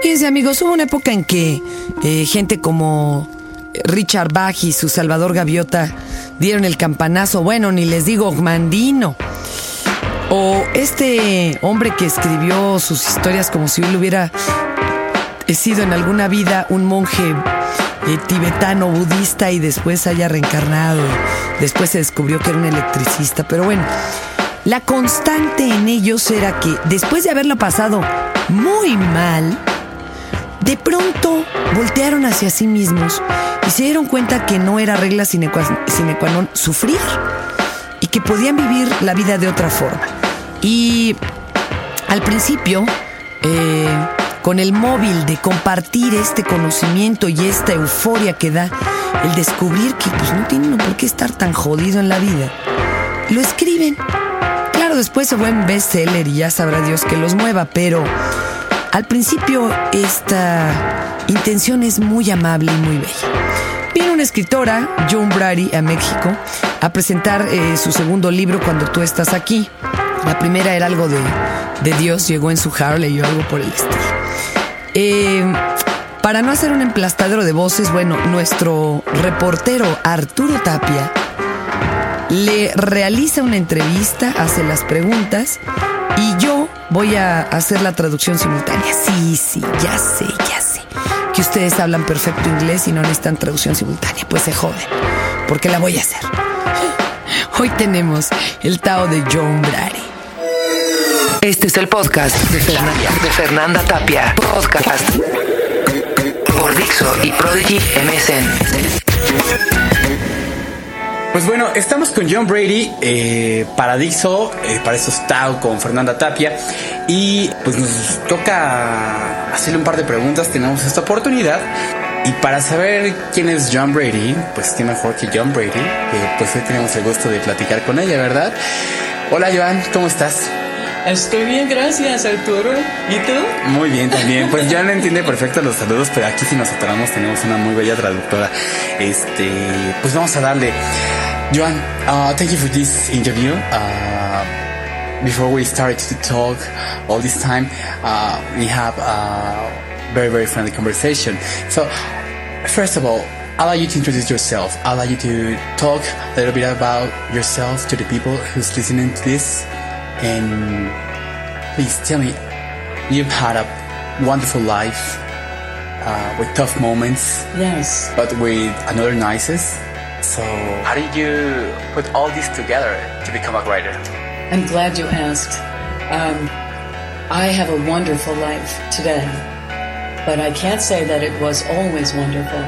Fíjense amigos, hubo una época en que eh, gente como Richard Bach y su Salvador Gaviota dieron el campanazo, bueno, ni les digo Mandino. O este hombre que escribió sus historias como si él hubiera sido en alguna vida un monje eh, tibetano budista y después haya reencarnado. Después se descubrió que era un electricista. Pero bueno, la constante en ellos era que después de haberlo pasado muy mal, de pronto voltearon hacia sí mismos y se dieron cuenta que no era regla sine qua, non sufrir y que podían vivir la vida de otra forma. Y al principio, eh, con el móvil de compartir este conocimiento y esta euforia que da el descubrir que pues, no tienen por qué estar tan jodido en la vida, lo escriben. Claro, después se vuelve bestseller y ya sabrá Dios que los mueva, pero al principio esta intención es muy amable y muy bella. Viene una escritora, Joan Brady, a México a presentar eh, su segundo libro cuando tú estás aquí. La primera era algo de, de Dios, llegó en su Harley o algo por el estilo. Eh, para no hacer un emplastadero de voces, bueno, nuestro reportero Arturo Tapia le realiza una entrevista, hace las preguntas y yo voy a hacer la traducción simultánea. Sí, sí, ya sé, ya sé. Que ustedes hablan perfecto inglés y no necesitan traducción simultánea. Pues se joden, porque la voy a hacer. Hoy tenemos el Tao de John Brady. Este es el podcast de Fernanda, Tapia. Podcast por Dixo y Prodigy MSN. Pues bueno, estamos con John Brady eh, para Dixo, eh, para eso está con Fernanda Tapia y pues nos toca hacerle un par de preguntas, tenemos esta oportunidad y para saber quién es John Brady, pues qué mejor que John Brady, que pues hoy tenemos el gusto de platicar con ella, ¿verdad? Hola Joan, ¿cómo estás? Estoy bien, gracias Arturo. ¿Y tú? Muy bien también. Pues ya no entiende perfecto los saludos, pero aquí si nos atoramos tenemos una muy bella traductora. Este, pues vamos a darle. Joan, uh, thank you for this interview. Uh, before we start to talk all this time, uh, we have a very, very friendly conversation. So, first of all, I'd like you to introduce yourself. I'd like you to talk a little bit about yourself to the people who's listening to this. And please tell me, you've had a wonderful life uh, with tough moments. Yes. But with another nicest. So, how did you put all this together to become a writer? I'm glad you asked. Um, I have a wonderful life today, but I can't say that it was always wonderful.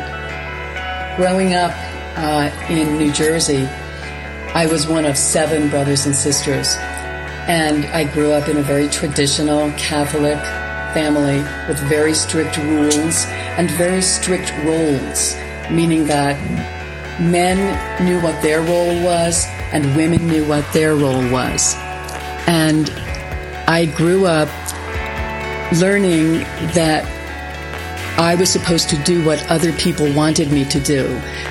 Growing up uh, in New Jersey, I was one of seven brothers and sisters, and I grew up in a very traditional Catholic family with very strict rules and very strict roles, meaning that men knew what their role was and women knew what their role was. And I grew up learning that I was supposed to do what other people wanted me to do,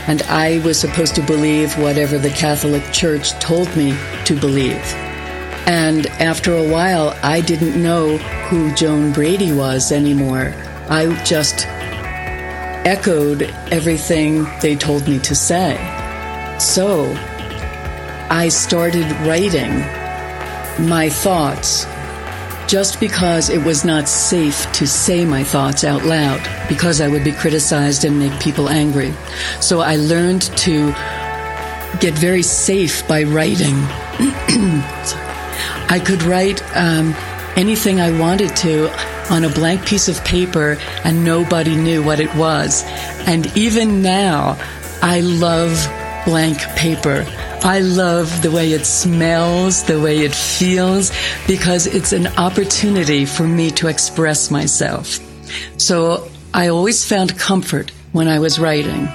and I was supposed to believe whatever the Catholic Church told me to believe. And after a while, I didn't know who Joan Brady was anymore. I just echoed everything they told me to say. So I started writing my thoughts just because it was not safe to say my thoughts out loud because I would be criticized and make people angry. So I learned to get very safe by writing. I could write um, anything I wanted to on a blank piece of paper and nobody knew what it was. And even now, I love blank paper. I love the way it smells, the way it feels, because it's an opportunity for me to express myself. So I always found comfort when I was writing.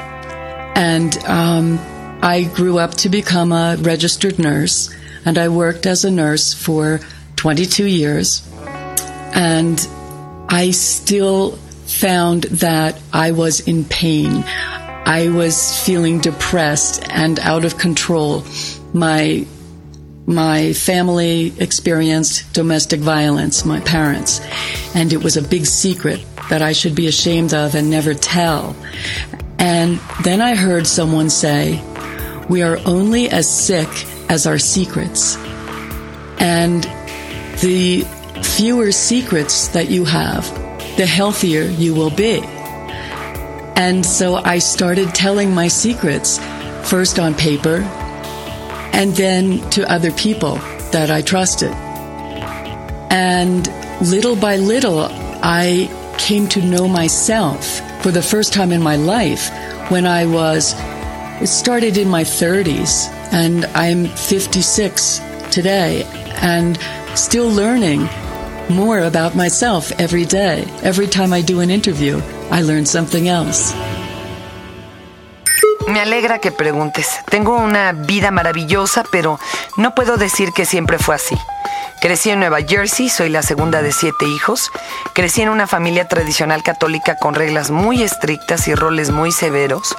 And um, I grew up to become a registered nurse, and I worked as a nurse for 22 years. And I still found that I was in pain. I was feeling depressed and out of control. My my family experienced domestic violence, my parents, and it was a big secret that I should be ashamed of and never tell. And then I heard someone say, we are only as sick as our secrets. And the fewer secrets that you have, the healthier you will be. And so I started telling my secrets first on paper and then to other people that I trusted. And little by little, I came to know myself for the first time in my life when I was, it started in my 30s, and I'm 56 today, and still learning more about myself every day. Every time I do an interview, I learn something else. Me alegra que preguntes. Tengo una vida maravillosa, pero no puedo decir que siempre fue así. Crecí en Nueva Jersey, soy la segunda de siete hijos. Crecí en una familia tradicional católica con reglas muy estrictas y roles muy severos.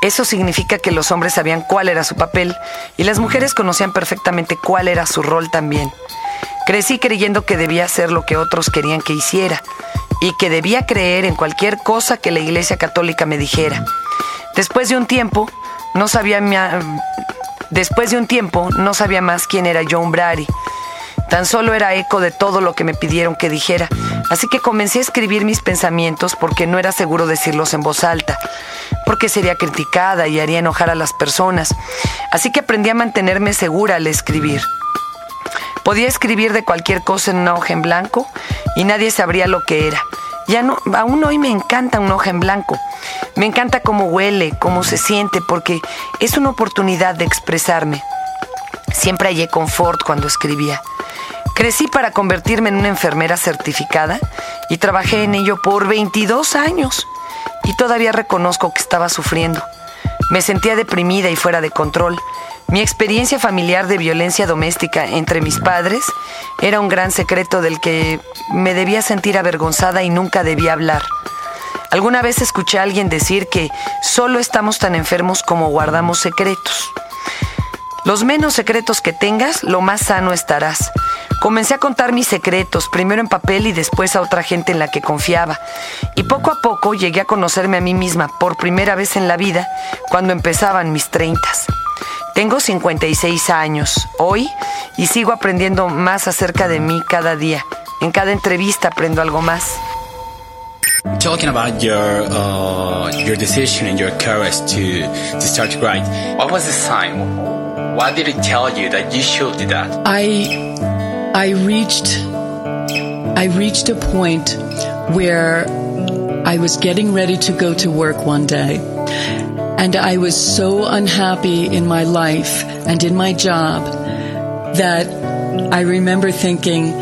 Eso significa que los hombres sabían cuál era su papel y las mujeres conocían perfectamente cuál era su rol también. Crecí creyendo que debía hacer lo que otros querían que hiciera y que debía creer en cualquier cosa que la Iglesia Católica me dijera. Después de un tiempo, no sabía, después de un tiempo, no sabía más quién era John Brady. Tan solo era eco de todo lo que me pidieron que dijera, así que comencé a escribir mis pensamientos porque no era seguro decirlos en voz alta, porque sería criticada y haría enojar a las personas, así que aprendí a mantenerme segura al escribir. Podía escribir de cualquier cosa en una hoja en blanco y nadie sabría lo que era. Ya no, aún hoy me encanta una hoja en blanco. Me encanta cómo huele, cómo se siente, porque es una oportunidad de expresarme. Siempre hallé confort cuando escribía. Crecí para convertirme en una enfermera certificada y trabajé en ello por 22 años. Y todavía reconozco que estaba sufriendo. Me sentía deprimida y fuera de control. Mi experiencia familiar de violencia doméstica entre mis padres era un gran secreto del que me debía sentir avergonzada y nunca debía hablar. Alguna vez escuché a alguien decir que solo estamos tan enfermos como guardamos secretos. Los menos secretos que tengas, lo más sano estarás. Comencé a contar mis secretos, primero en papel y después a otra gente en la que confiaba. Y poco a poco llegué a conocerme a mí misma por primera vez en la vida cuando empezaban mis treintas. Tengo 56 años hoy y sigo aprendiendo más acerca de mí cada día. En cada entrevista aprendo algo más. Talking about your uh, your decision and your courage to to start to write, what was the sign? What did it tell you that you should do that? I I reached I reached a point where I was getting ready to go to work one day. And I was so unhappy in my life and in my job that I remember thinking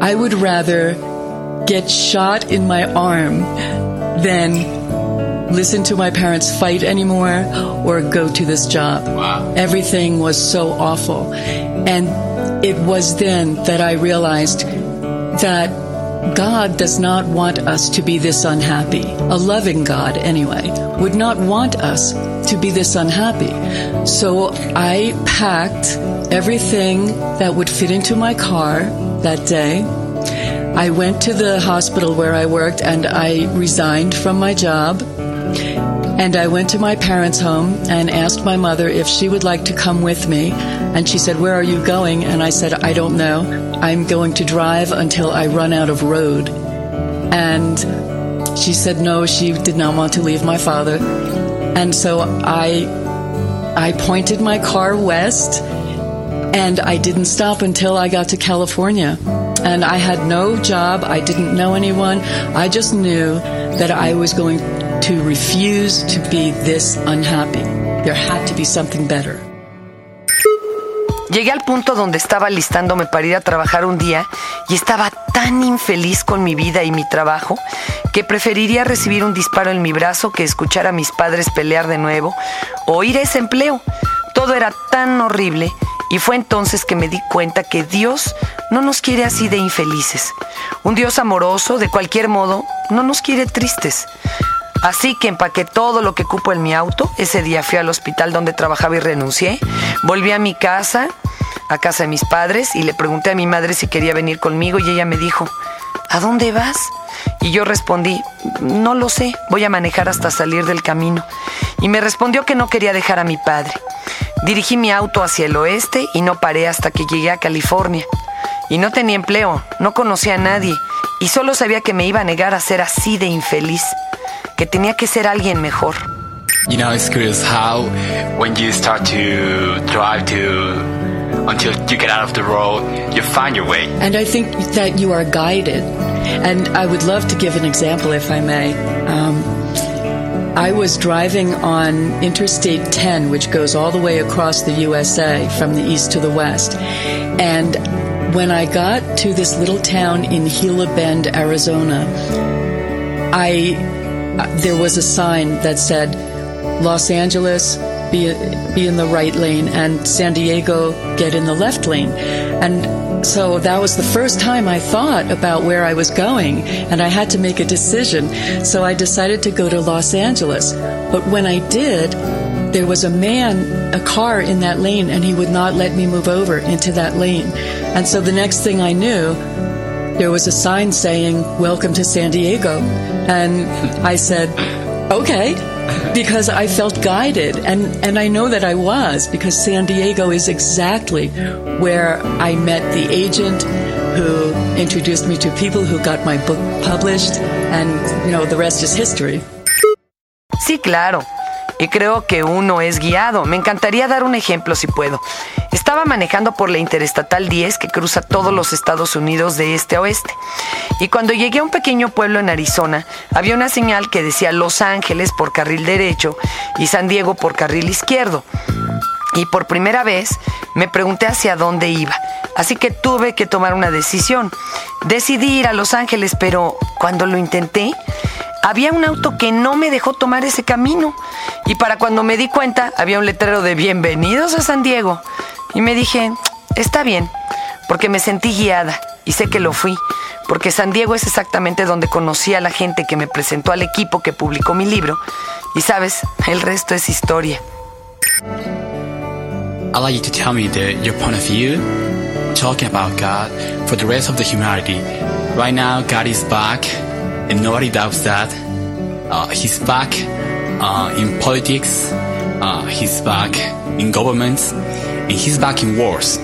I would rather get shot in my arm than listen to my parents fight anymore or go to this job. Wow. Everything was so awful. And it was then that I realized that God does not want us to be this unhappy. A loving God, anyway, would not want us to be this unhappy. So I packed everything that would fit into my car that day. I went to the hospital where I worked and I resigned from my job and I went to my parents' home and asked my mother if she would like to come with me. And she said, Where are you going? And I said, I don't know. I'm going to drive until I run out of road. And she said, No, she did not want to leave my father. And so I, I pointed my car west and I didn't stop until I got to California. And I had no job. I didn't know anyone. I just knew that I was going to refuse to be this unhappy. There had to be something better. Llegué al punto donde estaba listándome para ir a trabajar un día y estaba tan infeliz con mi vida y mi trabajo que preferiría recibir un disparo en mi brazo que escuchar a mis padres pelear de nuevo o ir a ese empleo. Todo era tan horrible y fue entonces que me di cuenta que Dios no nos quiere así de infelices. Un Dios amoroso, de cualquier modo, no nos quiere tristes. Así que empaqué todo lo que cupo en mi auto. Ese día fui al hospital donde trabajaba y renuncié. Volví a mi casa, a casa de mis padres, y le pregunté a mi madre si quería venir conmigo y ella me dijo, ¿a dónde vas? Y yo respondí, no lo sé, voy a manejar hasta salir del camino. Y me respondió que no quería dejar a mi padre. Dirigí mi auto hacia el oeste y no paré hasta que llegué a California. Y no tenía empleo, no conocía a nadie y solo sabía que me iba a negar a ser así de infeliz, que tenía que ser alguien mejor. You know, it's curious how when you start to drive to until you get out of the road, you find your way. And I think that you are guided. And I would love to give an example, if I may. Um, I was driving on Interstate 10, which goes all the way across the USA from the east to the west. And when I got to this little town in Gila Bend, Arizona, I Uh, there was a sign that said Los Angeles be be in the right lane and San Diego get in the left lane. And so that was the first time I thought about where I was going and I had to make a decision. So I decided to go to Los Angeles. But when I did, there was a man, a car in that lane, and he would not let me move over into that lane. And so the next thing I knew, there was a sign saying, Welcome to San Diego. And I said, Okay, because I felt guided. And, and I know that I was, because San Diego is exactly where I met the agent who introduced me to people who got my book published. And, you know, the rest is history. Sí, claro. Y creo que uno es guiado. Me encantaría dar un ejemplo si puedo. Estaba manejando por la Interestatal 10 que cruza todos los Estados Unidos de este a oeste. Y cuando llegué a un pequeño pueblo en Arizona, había una señal que decía Los Ángeles por carril derecho y San Diego por carril izquierdo. Y por primera vez me pregunté hacia dónde iba. Así que tuve que tomar una decisión. Decidí ir a Los Ángeles, pero cuando lo intenté, había un auto que no me dejó tomar ese camino. Y para cuando me di cuenta, había un letrero de bienvenidos a San Diego. Y me dije, está bien, porque me sentí guiada y sé que lo fui, porque San Diego es exactamente donde conocí a la gente que me presentó al equipo que publicó mi libro. Y sabes, el resto es historia. I'd like you to tell me the, your point of view, talking about God for the rest of the humanity. Right now, God is back, and nobody doubts that. Uh, he's back uh, in politics, uh, he's back in governments, and he's back in wars.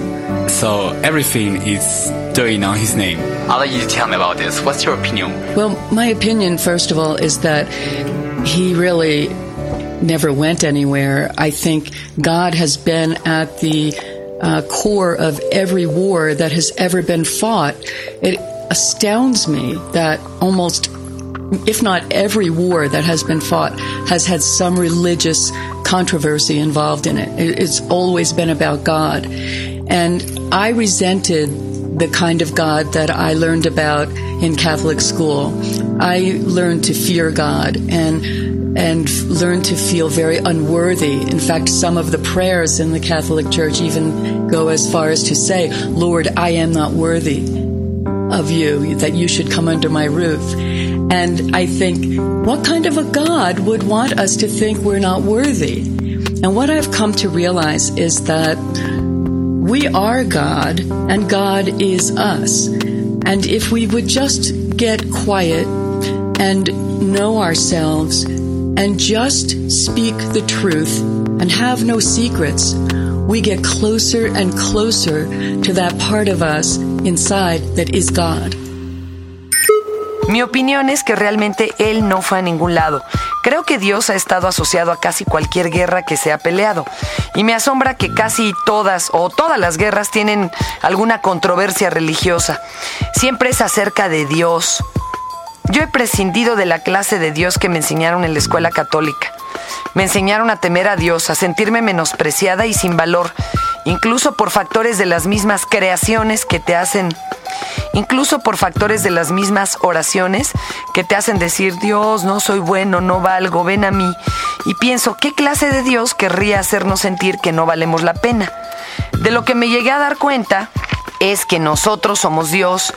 So everything is doing on his name. I'd like you to tell me about this. What's your opinion? Well, my opinion, first of all, is that he really never went anywhere. I think God has been at the uh, core of every war that has ever been fought. It astounds me that almost, if not every war that has been fought, has had some religious controversy involved in it. It- It's always been about God. And I resented the kind of God that I learned about in Catholic school. I learned to fear God and and learned to feel very unworthy. In fact, some of the prayers in the Catholic Church even go as far as to say, "Lord, I am not worthy of you that you should come under my roof." And I think, what kind of a God would want us to think we're not worthy? And what I've come to realize is that we are God and God is us. And if we would just get quiet and know ourselves and just speak the truth and have no secrets, we get closer and closer to that part of us inside that is God. Mi opinión es que realmente él no fue a ningún lado. Creo que Dios ha estado asociado a casi cualquier guerra que se ha peleado. Y me asombra que casi todas o todas las guerras tienen alguna controversia religiosa. Siempre es acerca de Dios. Yo he prescindido de la clase de Dios que me enseñaron en la escuela católica. Me enseñaron a temer a Dios, a sentirme menospreciada y sin valor, incluso por factores de las mismas creaciones que te hacen incluso por factores de las mismas oraciones que te hacen decir, Dios, no soy bueno, no valgo, ven a mí. Y pienso, ¿qué clase de Dios querría hacernos sentir que no valemos la pena? De lo que me llegué a dar cuenta es que nosotros somos Dios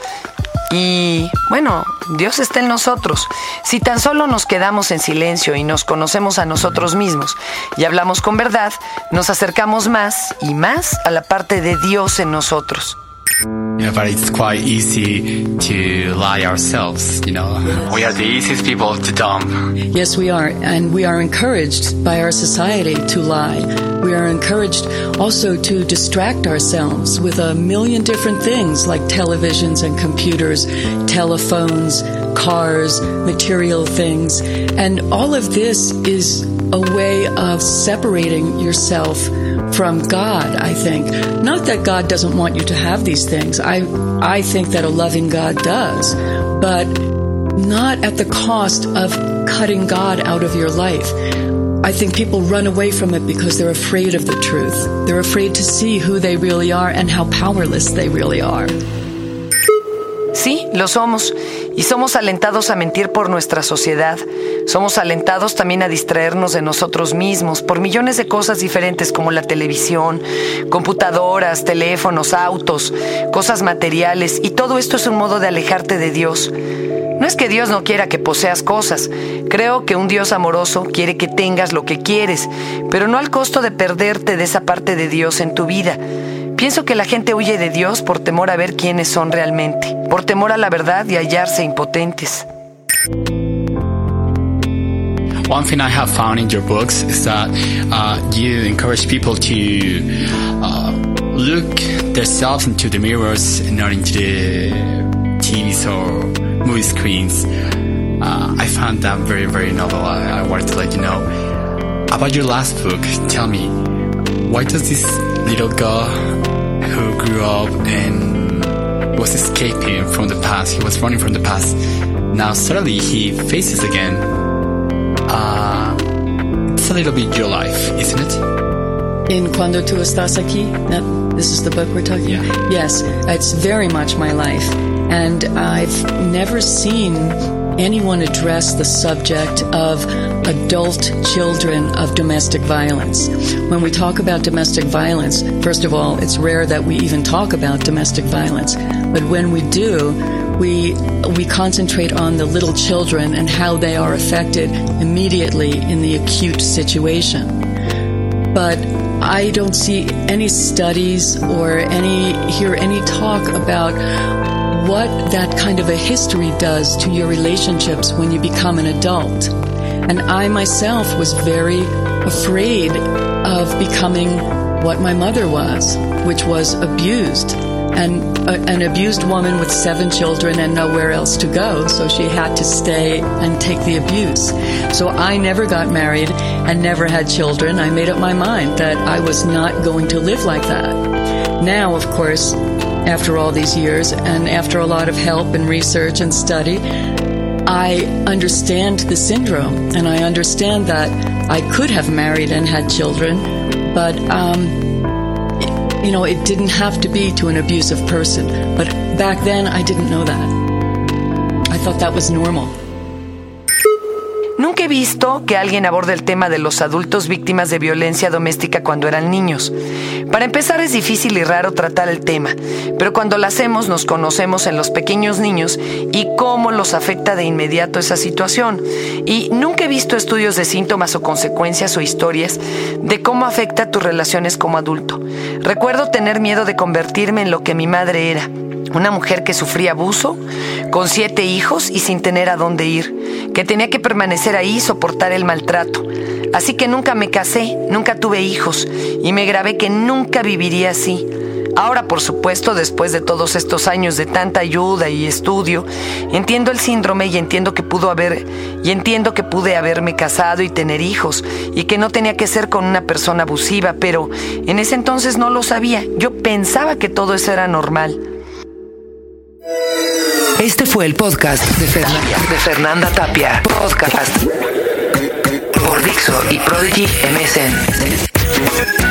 y, bueno, Dios está en nosotros. Si tan solo nos quedamos en silencio y nos conocemos a nosotros mismos y hablamos con verdad, nos acercamos más y más a la parte de Dios en nosotros. You know, but it's quite easy to lie ourselves, you know. Yes. We are the easiest people to dump. Yes, we are. And we are encouraged by our society to lie. We are encouraged also to distract ourselves with a million different things like televisions and computers, telephones, cars, material things. And all of this is a way of separating yourself from God, I think. Not that God doesn't want you to have these things. I, I think that a loving God does. But not at the cost of cutting God out of your life. I think people run away from it because they're afraid of the truth. They're afraid to see who they really are and how powerless they really are. Sí, lo somos. Y somos alentados a mentir por nuestra sociedad. Somos alentados también a distraernos de nosotros mismos por millones de cosas diferentes como la televisión, computadoras, teléfonos, autos, cosas materiales. Y todo esto es un modo de alejarte de Dios. No es que Dios no quiera que poseas cosas. Creo que un Dios amoroso quiere que tengas lo que quieres, pero no al costo de perderte de esa parte de Dios en tu vida. Pienso que la gente huye de Dios por temor a ver quiénes son realmente, por temor a la verdad y hallarse impotentes. One thing I have found in your books is that uh, you encourage people to uh, look themselves into the mirrors and not into the TVs or movie screens. Uh, I found that very, very novel. I, I wanted to let you know. About your last book, tell me, why does this little girl who grew up and was escaping from the past, he was running from the past, now suddenly he faces again? Uh, it's a little bit your life, isn't it? In Cuando tú estás aquí, that, this is the book we're talking Yeah. about? Yes, it's very much my life. And I've never seen anyone address the subject of adult children of domestic violence. When we talk about domestic violence, first of all, it's rare that we even talk about domestic violence. But when we do, we we concentrate on the little children and how they are affected immediately in the acute situation but I don't see any studies or any hear any talk about what that kind of a history does to your relationships when you become an adult. And I myself was very afraid of becoming what my mother was, which was abused. And a, an abused woman with seven children and nowhere else to go, so she had to stay and take the abuse. So I never got married and never had children. I made up my mind that I was not going to live like that. Now, of course, after all these years and after a lot of help and research and study, I understand the syndrome and I understand that I could have married and had children, but um, you know, it didn't have to be to an abusive person. But back then, I didn't know that. I thought that was normal. Nunca he visto que alguien aborde el tema de los adultos víctimas de violencia doméstica cuando eran niños. Para empezar es difícil y raro tratar el tema, pero cuando lo hacemos nos conocemos en los pequeños niños y cómo los afecta de inmediato esa situación. Y nunca he visto estudios de síntomas o consecuencias o historias de cómo afecta tus relaciones como adulto. Recuerdo tener miedo de convertirme en lo que mi madre era, una mujer que sufría abuso, con siete hijos y sin tener a dónde ir, que tenía que permanecer ahí y soportar el maltrato. Así que nunca me casé, nunca tuve hijos y me grabé que nunca viviría así. Ahora, por supuesto, después de todos estos años de tanta ayuda y estudio, entiendo el síndrome y entiendo que pudo haber y entiendo que pude haberme casado y tener hijos y que no tenía que ser con una persona abusiva, pero en ese entonces no lo sabía. Yo pensaba que todo eso era normal. Este fue el podcast de Fernanda, de Fernanda Tapia. Podcast por Dixo y Prodigy MSN.